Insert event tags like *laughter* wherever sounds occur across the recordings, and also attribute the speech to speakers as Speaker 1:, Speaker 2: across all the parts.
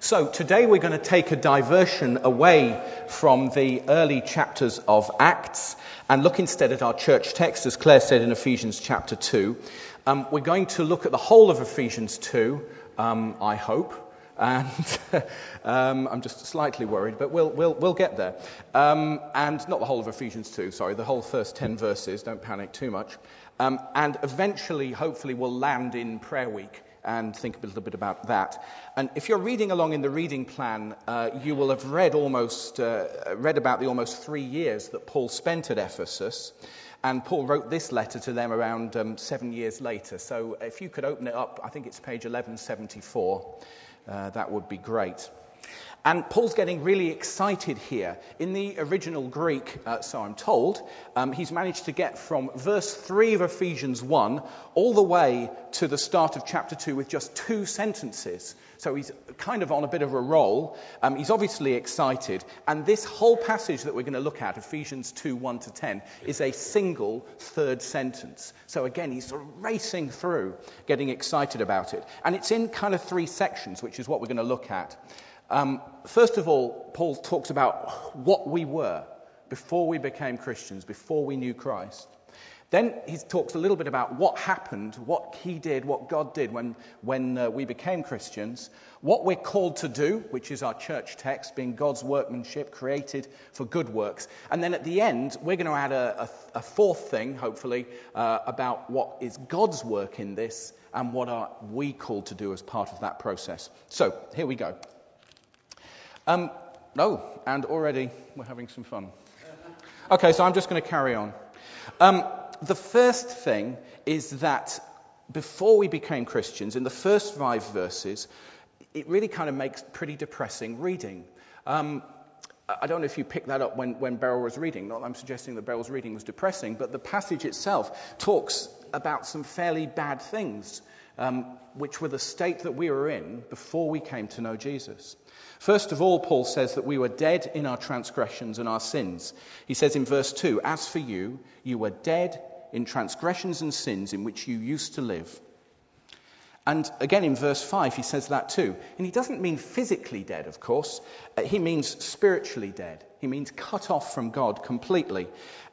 Speaker 1: So, today we're going to take a diversion away from the early chapters of Acts and look instead at our church text, as Claire said in Ephesians chapter 2. Um, we're going to look at the whole of Ephesians 2, um, I hope. And *laughs* um, I'm just slightly worried, but we'll, we'll, we'll get there. Um, and not the whole of Ephesians 2, sorry, the whole first 10 verses, don't panic too much. Um, and eventually, hopefully, we'll land in prayer week and think a little bit about that. And if you're reading along in the reading plan, uh, you will have read almost uh, read about the almost three years that Paul spent at Ephesus. And Paul wrote this letter to them around um, seven years later. So if you could open it up, I think it's page 1174, uh, that would be great. And Paul's getting really excited here. In the original Greek, uh, so I'm told, um, he's managed to get from verse 3 of Ephesians 1 all the way to the start of chapter 2 with just two sentences. So he's kind of on a bit of a roll. Um, he's obviously excited. And this whole passage that we're going to look at, Ephesians 2 1 to 10, is a single third sentence. So again, he's sort of racing through, getting excited about it. And it's in kind of three sections, which is what we're going to look at. Um, first of all, Paul talks about what we were before we became Christians, before we knew Christ. Then he talks a little bit about what happened, what he did, what God did when, when uh, we became Christians, what we're called to do, which is our church text, being God's workmanship created for good works. And then at the end, we're going to add a, a, a fourth thing, hopefully, uh, about what is God's work in this and what are we called to do as part of that process. So here we go. Um, oh, and already we're having some fun. Okay, so I'm just going to carry on. Um, the first thing is that before we became Christians, in the first five verses, it really kind of makes pretty depressing reading. Um, I don't know if you picked that up when, when Beryl was reading. Not that I'm suggesting that Beryl's reading was depressing, but the passage itself talks about some fairly bad things, um, which were the state that we were in before we came to know Jesus. First of all, Paul says that we were dead in our transgressions and our sins. He says in verse 2 As for you, you were dead in transgressions and sins in which you used to live. And again in verse 5, he says that too. And he doesn't mean physically dead, of course. Uh, he means spiritually dead. He means cut off from God completely.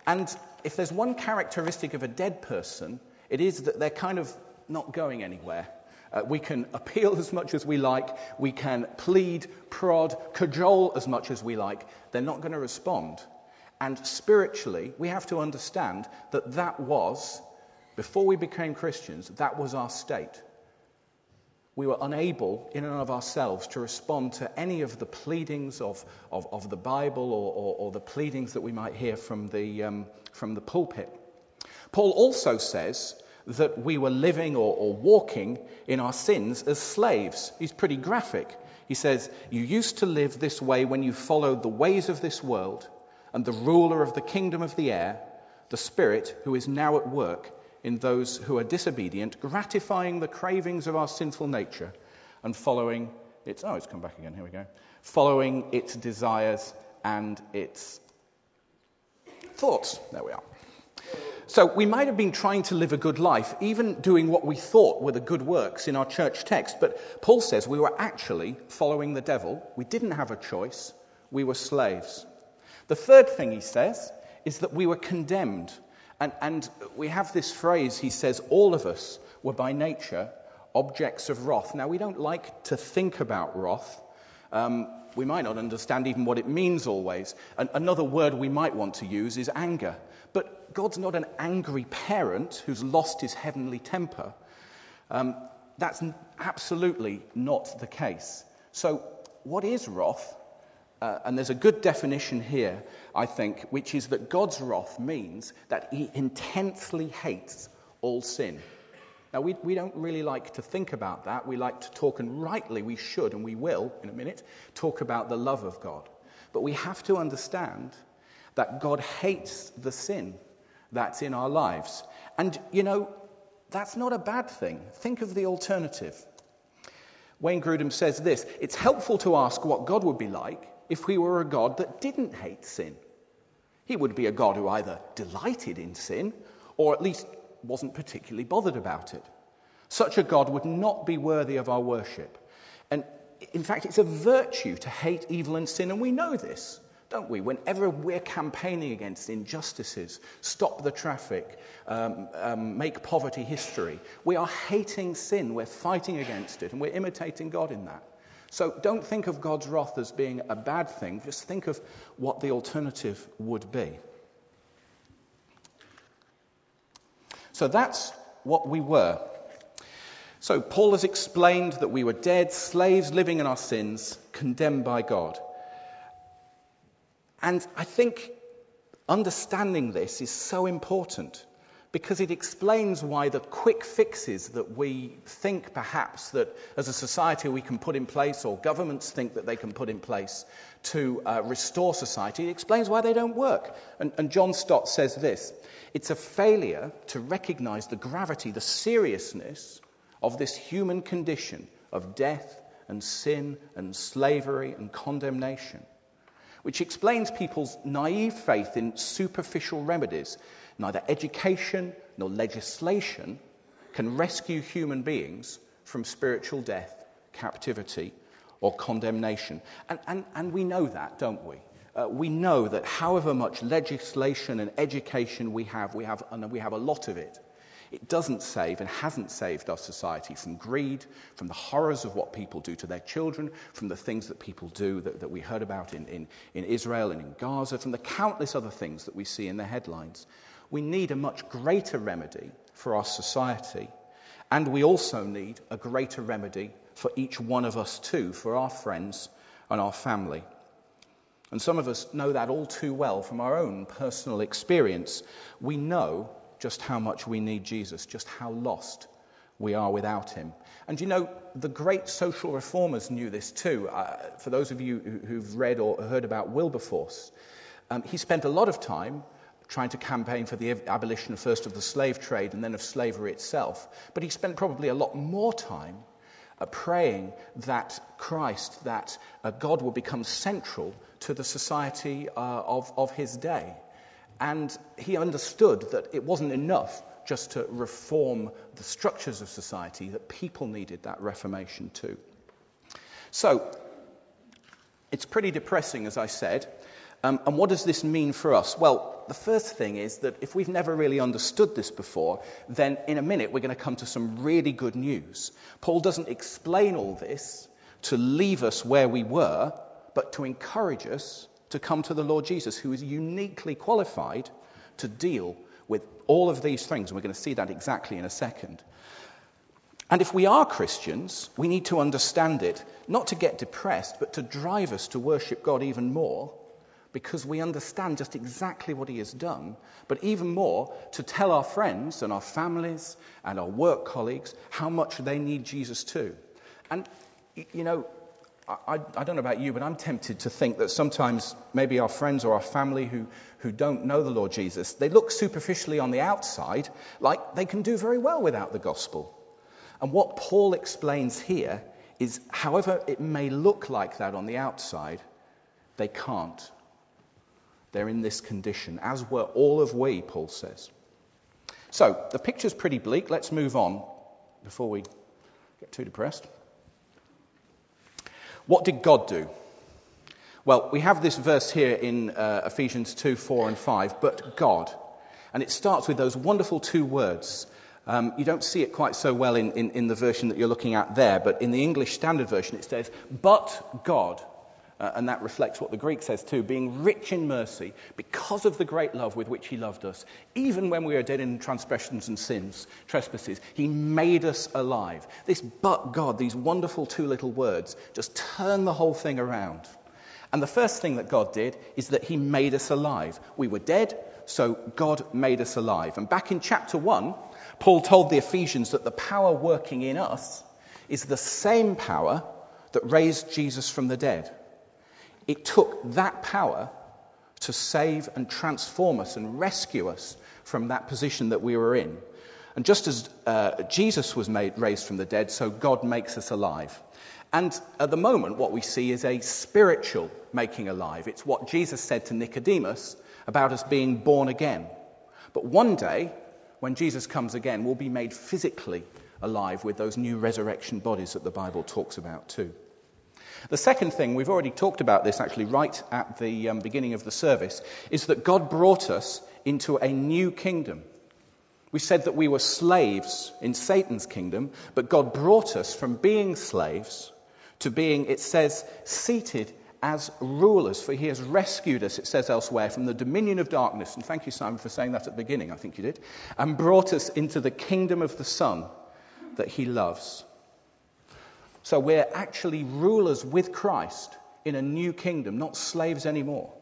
Speaker 1: And if there's one characteristic of a dead person, it is that they're kind of not going anywhere. Uh, we can appeal as much as we like. We can plead, prod, cajole as much as we like. They're not going to respond. And spiritually, we have to understand that that was, before we became Christians, that was our state. We were unable, in and of ourselves, to respond to any of the pleadings of, of, of the Bible or, or, or, the pleadings that we might hear from the, um, from the pulpit. Paul also says that we were living or, or walking in our sins as slaves. He's pretty graphic. He says, You used to live this way when you followed the ways of this world and the ruler of the kingdom of the air, the Spirit who is now at work in those who are disobedient, gratifying the cravings of our sinful nature and following its. Oh, it's come back again. Here we go. Following its desires and its thoughts. There we are. So we might have been trying to live a good life, even doing what we thought were the good works in our church text. But Paul says we were actually following the devil. We didn't have a choice. We were slaves. The third thing he says is that we were condemned. And, and we have this phrase, he says, all of us were by nature objects of wrath. Now, we don't like to think about wrath. Um, we might not understand even what it means always. And another word we might want to use is anger. But God's not an angry parent who's lost his heavenly temper. Um, that's absolutely not the case. So, what is wrath? Uh, and there's a good definition here, I think, which is that God's wrath means that he intensely hates all sin. Now, we, we don't really like to think about that. We like to talk, and rightly we should, and we will in a minute, talk about the love of God. But we have to understand that God hates the sin that's in our lives. And, you know, that's not a bad thing. Think of the alternative. Wayne Grudem says this It's helpful to ask what God would be like if we were a God that didn't hate sin. He would be a God who either delighted in sin or at least wasn't particularly bothered about it. Such a God would not be worthy of our worship. And in fact, it's a virtue to hate evil and sin, and we know this, don't we? Whenever we're campaigning against injustices, stop the traffic, um, um, make poverty history, we are hating sin, we're fighting against it, and we're imitating God in that. So don't think of God's wrath as being a bad thing, just think of what the alternative would be. So that's what we were. So Paul has explained that we were dead, slaves living in our sins, condemned by God. And I think understanding this is so important because it explains why the quick fixes that we think perhaps that as a society we can put in place or governments think that they can put in place to uh, restore society, it explains why they don't work. And, and John Stott says this it's a failure to recognize the gravity, the seriousness of this human condition of death and sin and slavery and condemnation, which explains people's naive faith in superficial remedies. Neither education nor legislation can rescue human beings from spiritual death, captivity, or condemnation. And, and, and we know that, don't we? Uh, we know that however much legislation and education we have, we have, and we have a lot of it, it doesn't save and hasn't saved our society from greed, from the horrors of what people do to their children, from the things that people do that, that we heard about in, in, in Israel and in Gaza, from the countless other things that we see in the headlines. We need a much greater remedy for our society. And we also need a greater remedy for each one of us, too, for our friends and our family. And some of us know that all too well from our own personal experience. We know just how much we need Jesus, just how lost we are without him. And you know, the great social reformers knew this too. Uh, for those of you who've read or heard about Wilberforce, um, he spent a lot of time trying to campaign for the abolition first of the slave trade and then of slavery itself. But he spent probably a lot more time uh, praying that Christ, that uh, God would become central to the society uh, of, of his day. And he understood that it wasn't enough just to reform the structures of society, that people needed that reformation too. So, it's pretty depressing, as I said. Um, and what does this mean for us? Well, the first thing is that if we've never really understood this before, then in a minute we're going to come to some really good news. Paul doesn't explain all this to leave us where we were, but to encourage us to come to the Lord Jesus, who is uniquely qualified to deal with all of these things. And we're going to see that exactly in a second. And if we are Christians, we need to understand it, not to get depressed, but to drive us to worship God even more, because we understand just exactly what He has done, but even more to tell our friends and our families and our work colleagues how much they need Jesus too. And, you know, I, I, don't know about you, but I'm tempted to think that sometimes maybe our friends or our family who, who don't know the Lord Jesus, they look superficially on the outside like they can do very well without the gospel. And what Paul explains here is however it may look like that on the outside, they can't. They're in this condition, as were all of we, Paul says. So the picture's pretty bleak. Let's move on before we get too depressed. What did God do? Well, we have this verse here in uh, Ephesians 2, 4, and 5, but God. And it starts with those wonderful two words. Um, you don't see it quite so well in, in, in the version that you're looking at there, but in the English Standard Version it says, but God. Uh, and that reflects what the Greek says too, being rich in mercy because of the great love with which he loved us. Even when we were dead in transgressions and sins, trespasses, he made us alive. This but God, these wonderful two little words, just turn the whole thing around. And the first thing that God did is that he made us alive. We were dead, so God made us alive. And back in chapter 1, Paul told the Ephesians that the power working in us is the same power that raised Jesus from the dead. It took that power to save and transform us and rescue us from that position that we were in. And just as uh, Jesus was made, raised from the dead, so God makes us alive. And at the moment, what we see is a spiritual making alive. It's what Jesus said to Nicodemus about us being born again. But one day, when Jesus comes again, we'll be made physically alive with those new resurrection bodies that the Bible talks about too. The second thing, we've already talked about this actually right at the um, beginning of the service, is that God brought us into a new kingdom. We said that we were slaves in Satan's kingdom, but God brought us from being slaves to being, it says, seated as rulers, for he has rescued us, it says elsewhere, from the dominion of darkness. And thank you, Simon, for saying that at the beginning, I think you did, and brought us into the kingdom of the Son that he loves. So we're actually rulers with Christ in a new kingdom, not slaves anymore.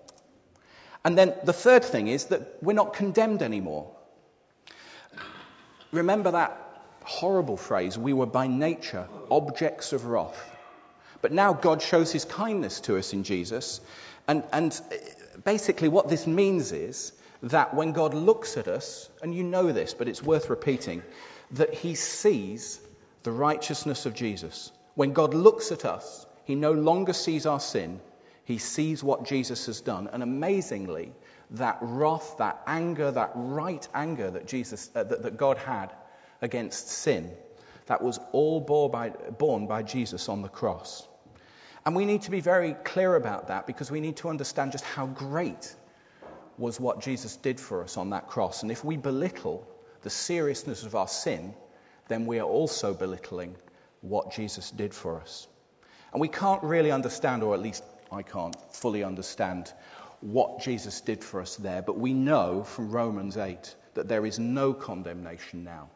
Speaker 1: And then the third thing is that we're not condemned anymore. Remember that horrible phrase, we were by nature objects of wrath. But now God shows his kindness to us in Jesus. And, and basically, what this means is that when God looks at us, and you know this, but it's worth repeating, that he sees the righteousness of Jesus. When God looks at us, he no longer sees our sin, he sees what Jesus has done. And amazingly, that wrath, that anger, that right anger that, Jesus, uh, that, that God had against sin, that was all borne by, borne by Jesus on the cross. And we need to be very clear about that because we need to understand just how great was what Jesus did for us on that cross. And if we belittle the seriousness of our sin, then we are also belittling what Jesus did for us. And we can't really understand, or at least I can't fully understand, what Jesus did for us there. But we know from Romans 8 that there is no condemnation now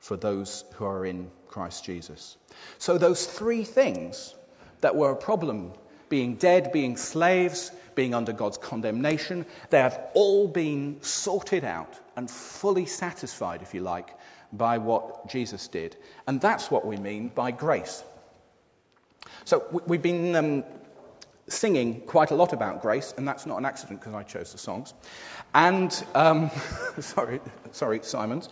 Speaker 1: for those who are in Christ Jesus. So, those three things that were a problem being dead, being slaves, being under God's condemnation. They have all been sorted out and fully satisfied, if you like, by what Jesus did. And that's what we mean by grace. So we've been um, singing quite a lot about grace, and that's not an accident because I chose the songs. And, um, *laughs* sorry, sorry, Simons.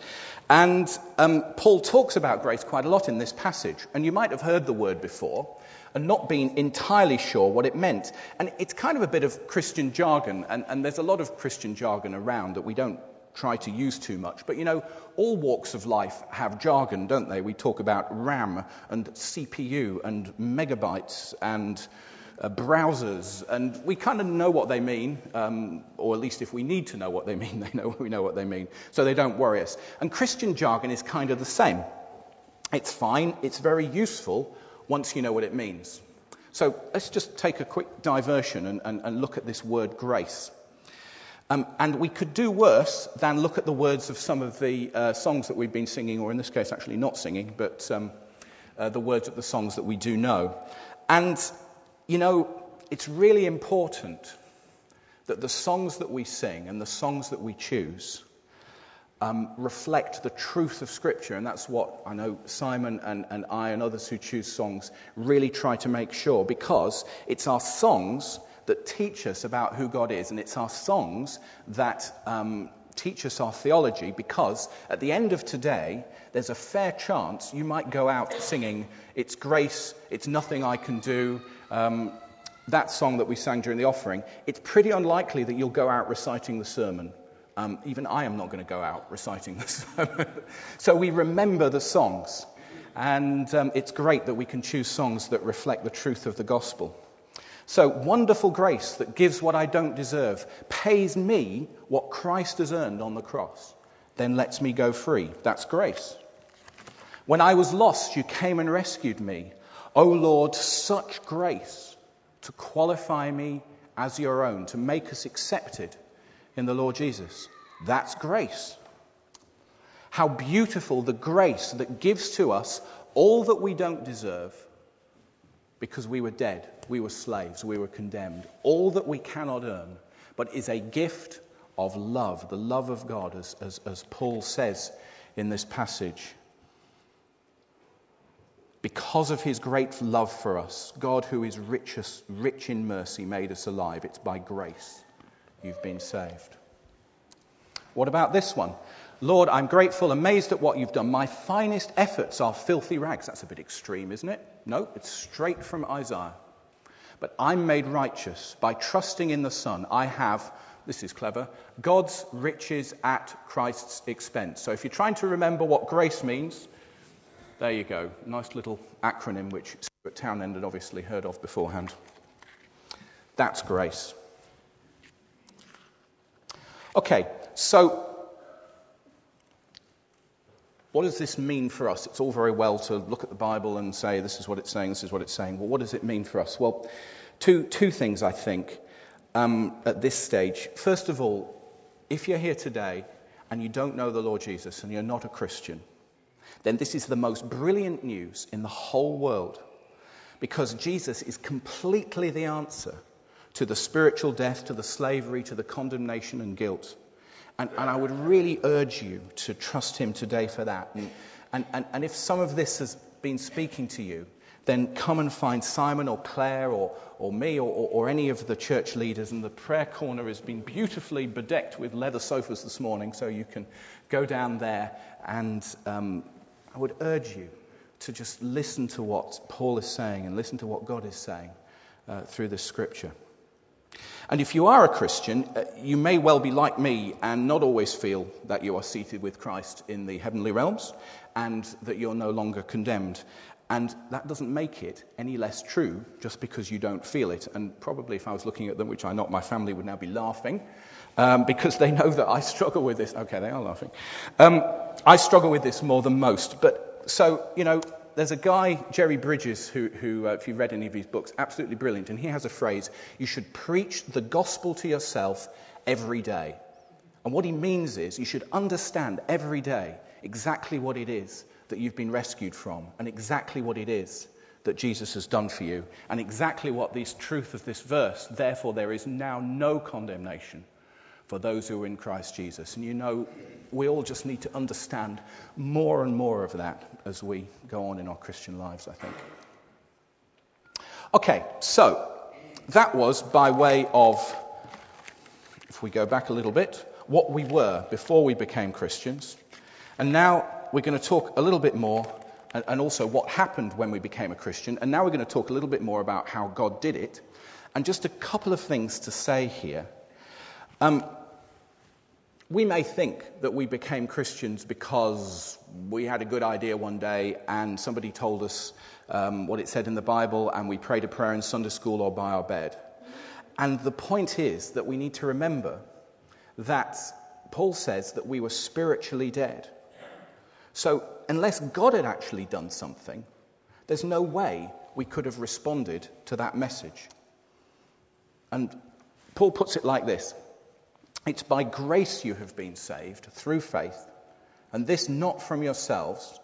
Speaker 1: And um, Paul talks about grace quite a lot in this passage. And you might have heard the word before and not being entirely sure what it meant. And it's kind of a bit of Christian jargon, and, and there's a lot of Christian jargon around that we don't try to use too much. But you know, all walks of life have jargon, don't they? We talk about RAM and CPU and megabytes and uh, browsers, and we kind of know what they mean, um, or at least if we need to know what they *laughs* mean, they know we know what they mean, so they don't worry us. And Christian jargon is kind of the same. It's fine, it's very useful, once you know what it means. So let's just take a quick diversion and, and, and look at this word grace. Um, and we could do worse than look at the words of some of the uh, songs that we've been singing, or in this case, actually not singing, but um, uh, the words of the songs that we do know. And, you know, it's really important that the songs that we sing and the songs that we choose um, reflect the truth of Scripture. And that's what I know Simon and, and I and others who choose songs really try to make sure because it's our songs that teach us about who God is, and it's our songs that um, teach us our theology because at the end of today, there's a fair chance you might go out singing, It's Grace, It's Nothing I Can Do. Um, that song that we sang during the offering, it's pretty unlikely that you'll go out reciting the sermon um, even I am not going to go out reciting the *laughs* sermon. so we remember the songs. And um, it's great that we can choose songs that reflect the truth of the gospel. So, wonderful grace that gives what I don't deserve, pays me what Christ has earned on the cross, then lets me go free. That's grace. When I was lost, you came and rescued me. O oh Lord, such grace to qualify me as your own, to make us accepted in the Lord Jesus. That's grace. How beautiful the grace that gives to us all that we don't deserve because we were dead, we were slaves, we were condemned, all that we cannot earn, but is a gift of love, the love of God, as, as, as Paul says in this passage. Because of his great love for us, God, who is richest, rich in mercy, made us alive. It's by grace you've been saved. What about this one? Lord, I'm grateful, amazed at what you've done. My finest efforts are filthy rags. That's a bit extreme, isn't it? No, it's straight from Isaiah. But I'm made righteous by trusting in the Son. I have, this is clever, God's riches at Christ's expense. So if you're trying to remember what grace means, there you go. Nice little acronym which but Townend had obviously heard of beforehand. That's grace. Okay, so what does this mean for us? It's all very well to look at the Bible and say, this is what it's saying, this is what it's saying. Well, what does it mean for us? Well, two, two things, I think, um, at this stage. First of all, if you're here today and you don't know the Lord Jesus and you're not a Christian, then this is the most brilliant news in the whole world because Jesus is completely the answer to the spiritual death, to the slavery, to the condemnation and guilt. And, and I would really urge you to trust him today for that. And, and, and, and if some of this has been speaking to you, then come and find Simon or Claire or, or me or, or, or, any of the church leaders. And the prayer corner has been beautifully bedecked with leather sofas this morning, so you can go down there. And um, I would urge you to just listen to what Paul is saying and listen to what God is saying uh, through the scripture. And if you are a Christian, uh, you may well be like me and not always feel that you are seated with Christ in the heavenly realms and that you're no longer condemned. And that doesn't make it any less true just because you don't feel it. And probably if I was looking at them, which I'm not, my family would now be laughing um, because they know that I struggle with this. Okay, they are laughing. Um, I struggle with this more than most. But so, you know, there's a guy, Jerry Bridges, who, who uh, if you've read any of his books, absolutely brilliant. And he has a phrase you should preach the gospel to yourself every day. And what he means is you should understand every day exactly what it is that you've been rescued from and exactly what it is that Jesus has done for you and exactly what this truth of this verse, therefore there is now no condemnation for those who are in Christ Jesus. And you know, we all just need to understand more and more of that as we go on in our Christian lives, I think. Okay, so that was by way of, if we go back a little bit, what we were before we became Christians. And now we're going to talk a little bit more and, also what happened when we became a Christian. And now we're going to talk a little bit more about how God did it. And just a couple of things to say here. Um, we may think that we became Christians because we had a good idea one day and somebody told us um, what it said in the Bible and we prayed a prayer in Sunday school or by our bed. And the point is that we need to remember that Paul says that we were spiritually dead. So, unless God had actually done something, there's no way we could have responded to that message. And Paul puts it like this It's by grace you have been saved through faith, and this not from yourselves,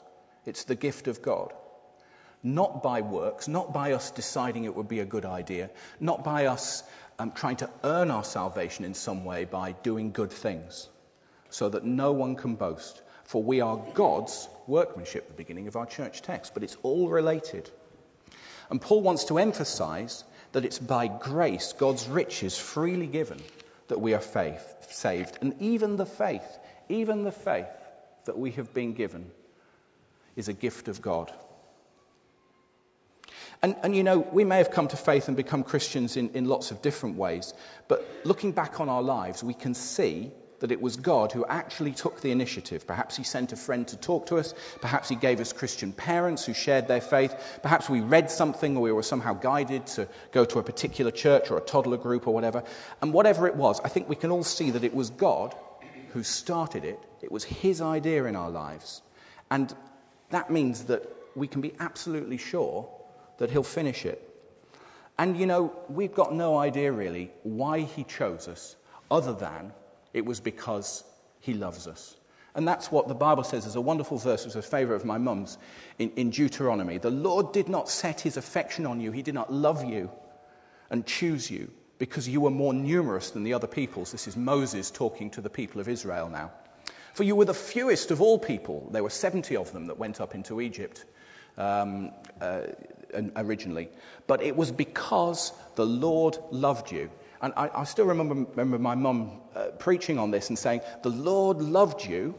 Speaker 1: it's the gift of God. Not by works, not by us deciding it would be a good idea, not by us um, trying to earn our salvation in some way by doing good things, so that no one can boast. For we are God's workmanship, the beginning of our church text, but it's all related. And Paul wants to emphasize that it's by grace, God's riches freely given, that we are faith, saved. And even the faith, even the faith that we have been given is a gift of God. And, and, you know, we may have come to faith and become Christians in, in lots of different ways, but looking back on our lives, we can see that it was God who actually took the initiative. Perhaps He sent a friend to talk to us. Perhaps He gave us Christian parents who shared their faith. Perhaps we read something or we were somehow guided to go to a particular church or a toddler group or whatever. And whatever it was, I think we can all see that it was God who started it. It was His idea in our lives. And that means that we can be absolutely sure that He'll finish it. And you know, we've got no idea really why He chose us other than it was because he loves us. And that's what the Bible says. There's a wonderful verse, which is a favorite of my mum's, in, in Deuteronomy. The Lord did not set his affection on you, he did not love you and choose you because you were more numerous than the other peoples. This is Moses talking to the people of Israel now. For you were the fewest of all people. There were 70 of them that went up into Egypt um, uh, originally. But it was because the Lord loved you. And I, I still remember, remember my mum uh, preaching on this and saying, The Lord loved you,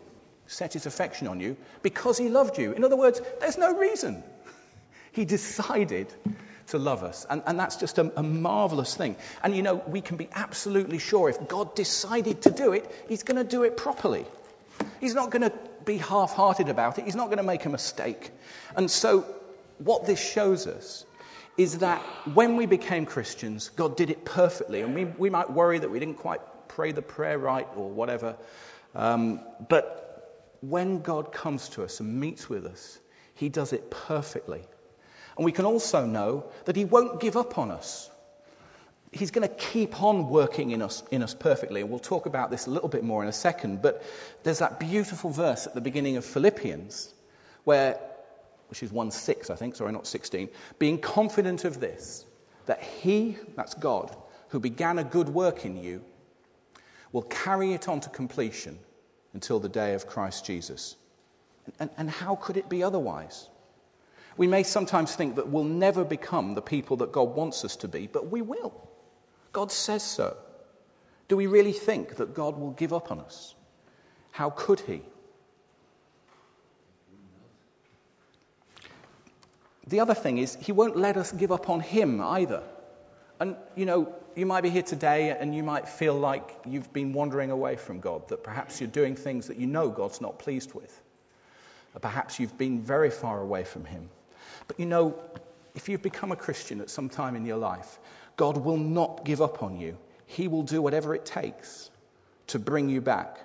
Speaker 1: set his affection on you, because he loved you. In other words, there's no reason. *laughs* he decided to love us. And, and that's just a, a marvelous thing. And you know, we can be absolutely sure if God decided to do it, he's going to do it properly. He's not going to be half hearted about it, he's not going to make a mistake. And so, what this shows us is that when we became Christians, God did it perfectly. And we, we might worry that we didn't quite pray the prayer right or whatever. Um, but when God comes to us and meets with us, He does it perfectly. And we can also know that He won't give up on us. He's going to keep on working in us, in us perfectly. And we'll talk about this a little bit more in a second. But there's that beautiful verse at the beginning of Philippians where, which is 1 6, I think, sorry, not 16, being confident of this, that He, that's God, who began a good work in you, will carry it on to completion until the day of Christ Jesus. And, and, how could it be otherwise? We may sometimes think that we'll never become the people that God wants us to be, but we will. God says so. Do we really think that God will give up on us? How could He? The other thing is, He won't let us give up on Him either. And, you know, you might be here today and you might feel like you've been wandering away from God, that perhaps you're doing things that you know God's not pleased with. Or perhaps you've been very far away from Him. But you know, if you've become a Christian at some time in your life, God will not give up on you. He will do whatever it takes to bring you back.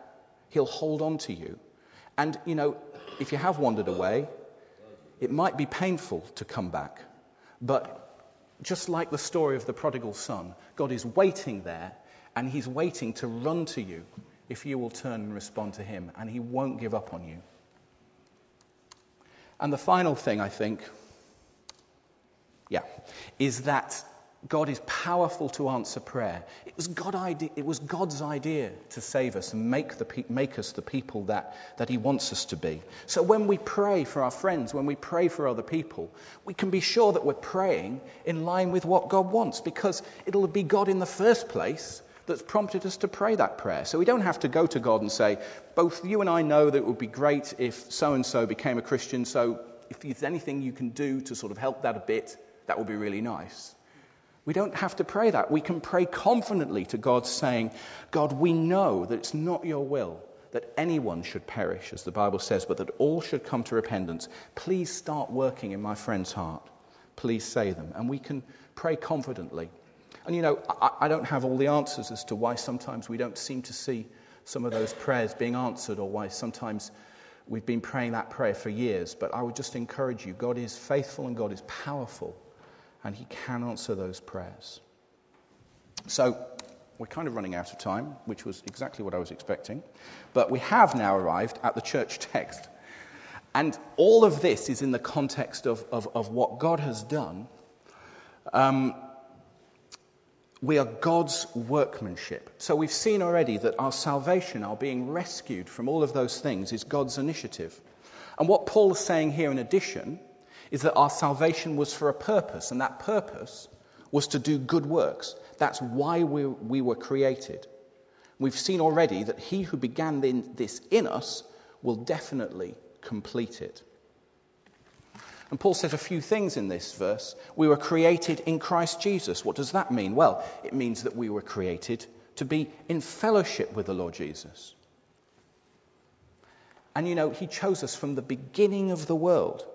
Speaker 1: He'll hold on to you. And, you know, if you have wandered away, it might be painful to come back. But just like the story of the prodigal son, God is waiting there and he's waiting to run to you if you will turn and respond to him, and he won't give up on you. And the final thing, I think, yeah, is that God is powerful to answer prayer. It was, God idea, it was God's idea to save us and make, the, make us the people that, that He wants us to be. So when we pray for our friends, when we pray for other people, we can be sure that we're praying in line with what God wants because it'll be God in the first place that's prompted us to pray that prayer. So we don't have to go to God and say, both you and I know that it would be great if so and so became a Christian, so if there's anything you can do to sort of help that a bit, that would be really nice. We don't have to pray that. We can pray confidently to God, saying, God, we know that it's not your will that anyone should perish, as the Bible says, but that all should come to repentance. Please start working in my friend's heart. Please say them. And we can pray confidently. And you know, I, I don't have all the answers as to why sometimes we don't seem to see some of those prayers being answered or why sometimes we've been praying that prayer for years. But I would just encourage you God is faithful and God is powerful and He can answer those prayers. So, we're kind of running out of time, which was exactly what I was expecting. But we have now arrived at the church *laughs* text. And all of this is in the context of, of, of what God has done. Um, we are God's workmanship. So we've seen already that our salvation, our being rescued from all of those things, is God's initiative. And what Paul is saying here in addition is that our salvation was for a purpose, and that purpose was to do good works. That's why we, we were created. We've seen already that he who began this in us will definitely complete it. And Paul says a few things in this verse. We were created in Christ Jesus. What does that mean? Well, it means that we were created to be in fellowship with the Lord Jesus. And you know, he chose us from the beginning of the world.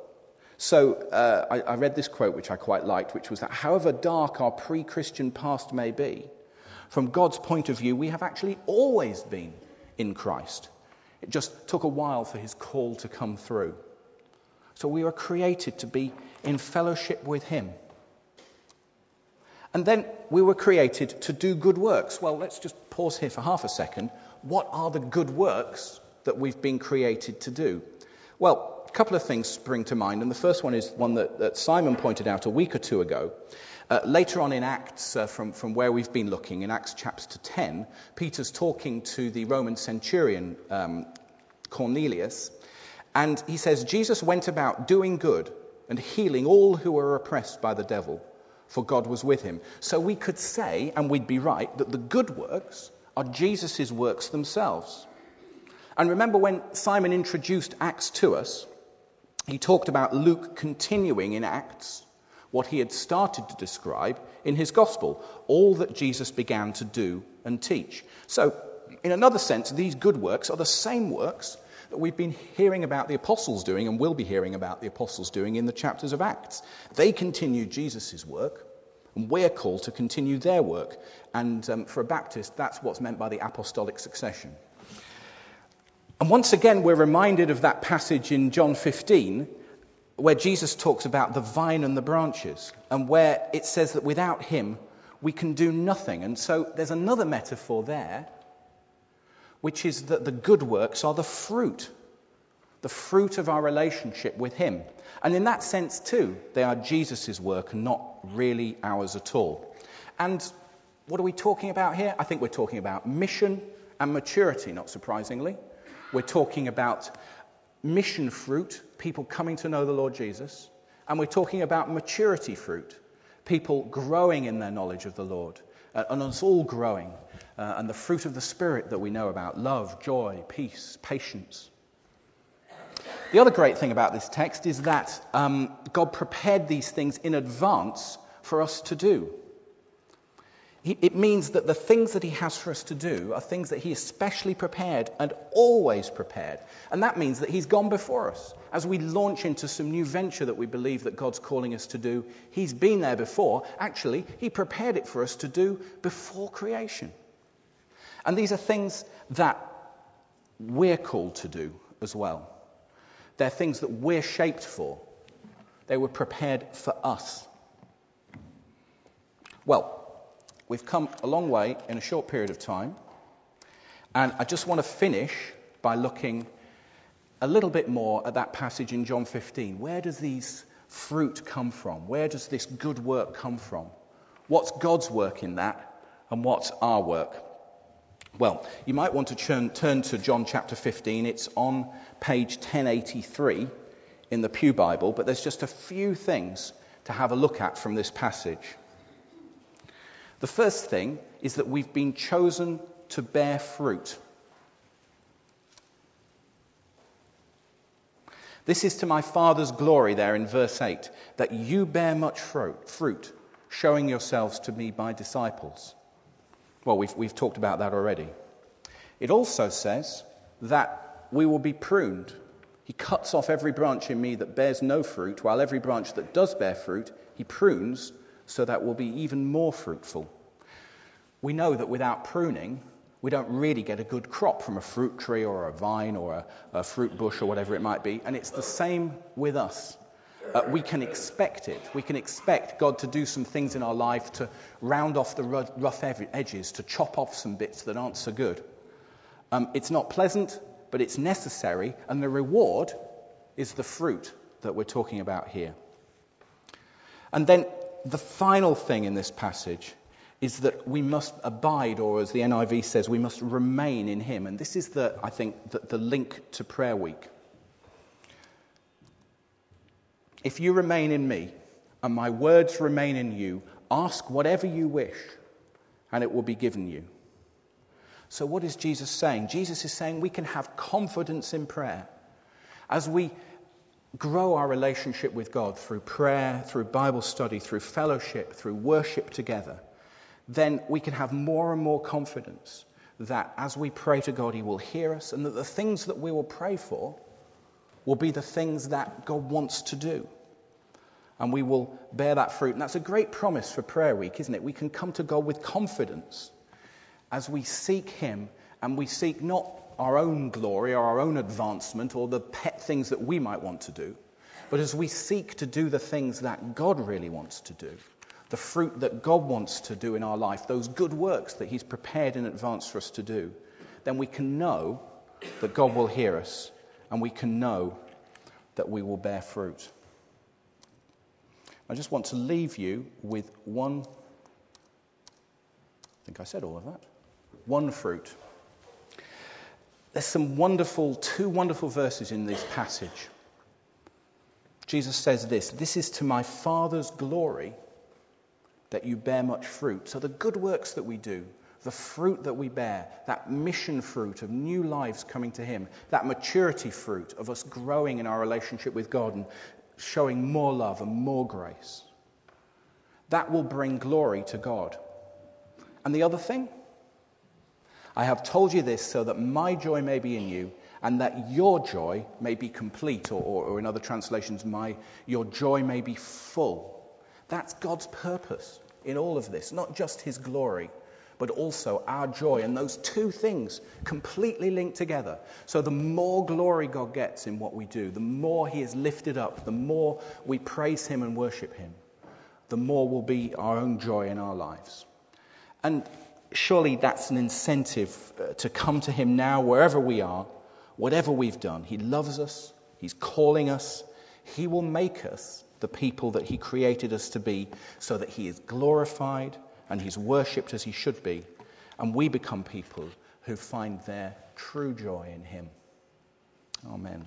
Speaker 1: So uh, I, I read this quote, which I quite liked, which was that however dark our pre Christian past may be, from God's point of view, we have actually always been in Christ. It just took a while for his call to come through. So we were created to be in fellowship with him. And then we were created to do good works. Well, let's just pause here for half a second. What are the good works that we've been created to do? Well, a couple of things spring to mind, and the first one is one that, that Simon pointed out a week or two ago. Uh, later on in Acts, uh, from, from where we've been looking, in Acts chapter 10, Peter's talking to the Roman centurion um, Cornelius, and he says, Jesus went about doing good and healing all who were oppressed by the devil, for God was with him. So we could say, and we'd be right, that the good works are Jesus' works themselves. And remember when Simon introduced Acts to us, he talked about Luke continuing in Acts what he had started to describe in his gospel, all that Jesus began to do and teach. So, in another sense, these good works are the same works that we've been hearing about the apostles doing and will be hearing about the apostles doing in the chapters of Acts. They continue Jesus' work, and we're called to continue their work. And um, for a Baptist, that's what's meant by the apostolic succession. And once again, we're reminded of that passage in John 15 where Jesus talks about the vine and the branches, and where it says that without him we can do nothing. And so there's another metaphor there, which is that the good works are the fruit, the fruit of our relationship with him. And in that sense, too, they are Jesus' work and not really ours at all. And what are we talking about here? I think we're talking about mission and maturity, not surprisingly. We're talking about mission fruit, people coming to know the Lord Jesus, and we're talking about maturity fruit, people growing in their knowledge of the Lord, uh, and us all growing, uh, and the fruit of the Spirit that we know about love, joy, peace, patience. The other great thing about this text is that um, God prepared these things in advance for us to do. It means that the things that he has for us to do are things that he is specially prepared and always prepared. And that means that he's gone before us. As we launch into some new venture that we believe that God's calling us to do, he's been there before. Actually, he prepared it for us to do before creation. And these are things that we're called to do as well. They're things that we're shaped for. They were prepared for us. Well, We've come a long way in a short period of time. And I just want to finish by looking a little bit more at that passage in John 15. Where does these fruit come from? Where does this good work come from? What's God's work in that? And what's our work? Well, you might want to turn, turn to John chapter 15. It's on page 1083 in the Pew Bible, but there's just a few things to have a look at from this passage. The first thing is that we've been chosen to bear fruit. This is to my Father's glory, there in verse 8, that you bear much fruit, showing yourselves to be my disciples. Well, we've, we've talked about that already. It also says that we will be pruned. He cuts off every branch in me that bears no fruit, while every branch that does bear fruit, he prunes so that we'll be even more fruitful. We know that without pruning, we don't really get a good crop from a fruit tree or a vine or a, a fruit bush or whatever it might be. And it's the same with us. Uh, we can expect it. We can expect God to do some things in our life to round off the rough edges, to chop off some bits that aren't so good. Um, it's not pleasant, but it's necessary, and the reward is the fruit that we're talking about here. And then the final thing in this passage is that we must abide, or as the NIV says, we must remain in Him. And this is, the, I think, the, the link to Prayer Week. If you remain in me, and my words remain in you, ask whatever you wish, and it will be given you. So, what is Jesus saying? Jesus is saying we can have confidence in prayer. As we grow our relationship with God through prayer, through Bible study, through fellowship, through worship together, then we can have more and more confidence that as we pray to God, He will hear us, and that the things that we will pray for will be the things that God wants to do. And we will bear that fruit. And that's a great promise for prayer week, isn't it? We can come to God with confidence as we seek Him and we seek not our own glory or our own advancement or the pet things that we might want to do, but as we seek to do the things that God really wants to do the fruit that God wants to do in our life, those good works that He's prepared in advance for us to do, then we can know that God will hear us and we can know that we will bear fruit. I just want to leave you with one, I think I said all of that, one fruit. There's some wonderful, two wonderful verses in this passage. Jesus says this This is to my Father's glory that you bear much fruit. So the good works that we do, the fruit that we bear, that mission fruit of new lives coming to Him, that maturity fruit of us growing in our relationship with God and showing more love and more grace, that will bring glory to God. And the other thing, I have told you this so that my joy may be in you and that your joy may be complete, or, or, or in other translations, my, your joy may be full. That's God's purpose in all of this, not just his glory, but also our joy. And those two things completely link together. So the more glory God gets in what we do, the more he is lifted up, the more we praise him and worship him, the more will be our own joy in our lives. And surely that's an incentive uh, to come to him now, wherever we are, whatever we've done. He loves us, he's calling us, he will make us the people that he created us to be so that he is glorified and he's worshipped as he should be, and we become people who find their true joy in him. Amen.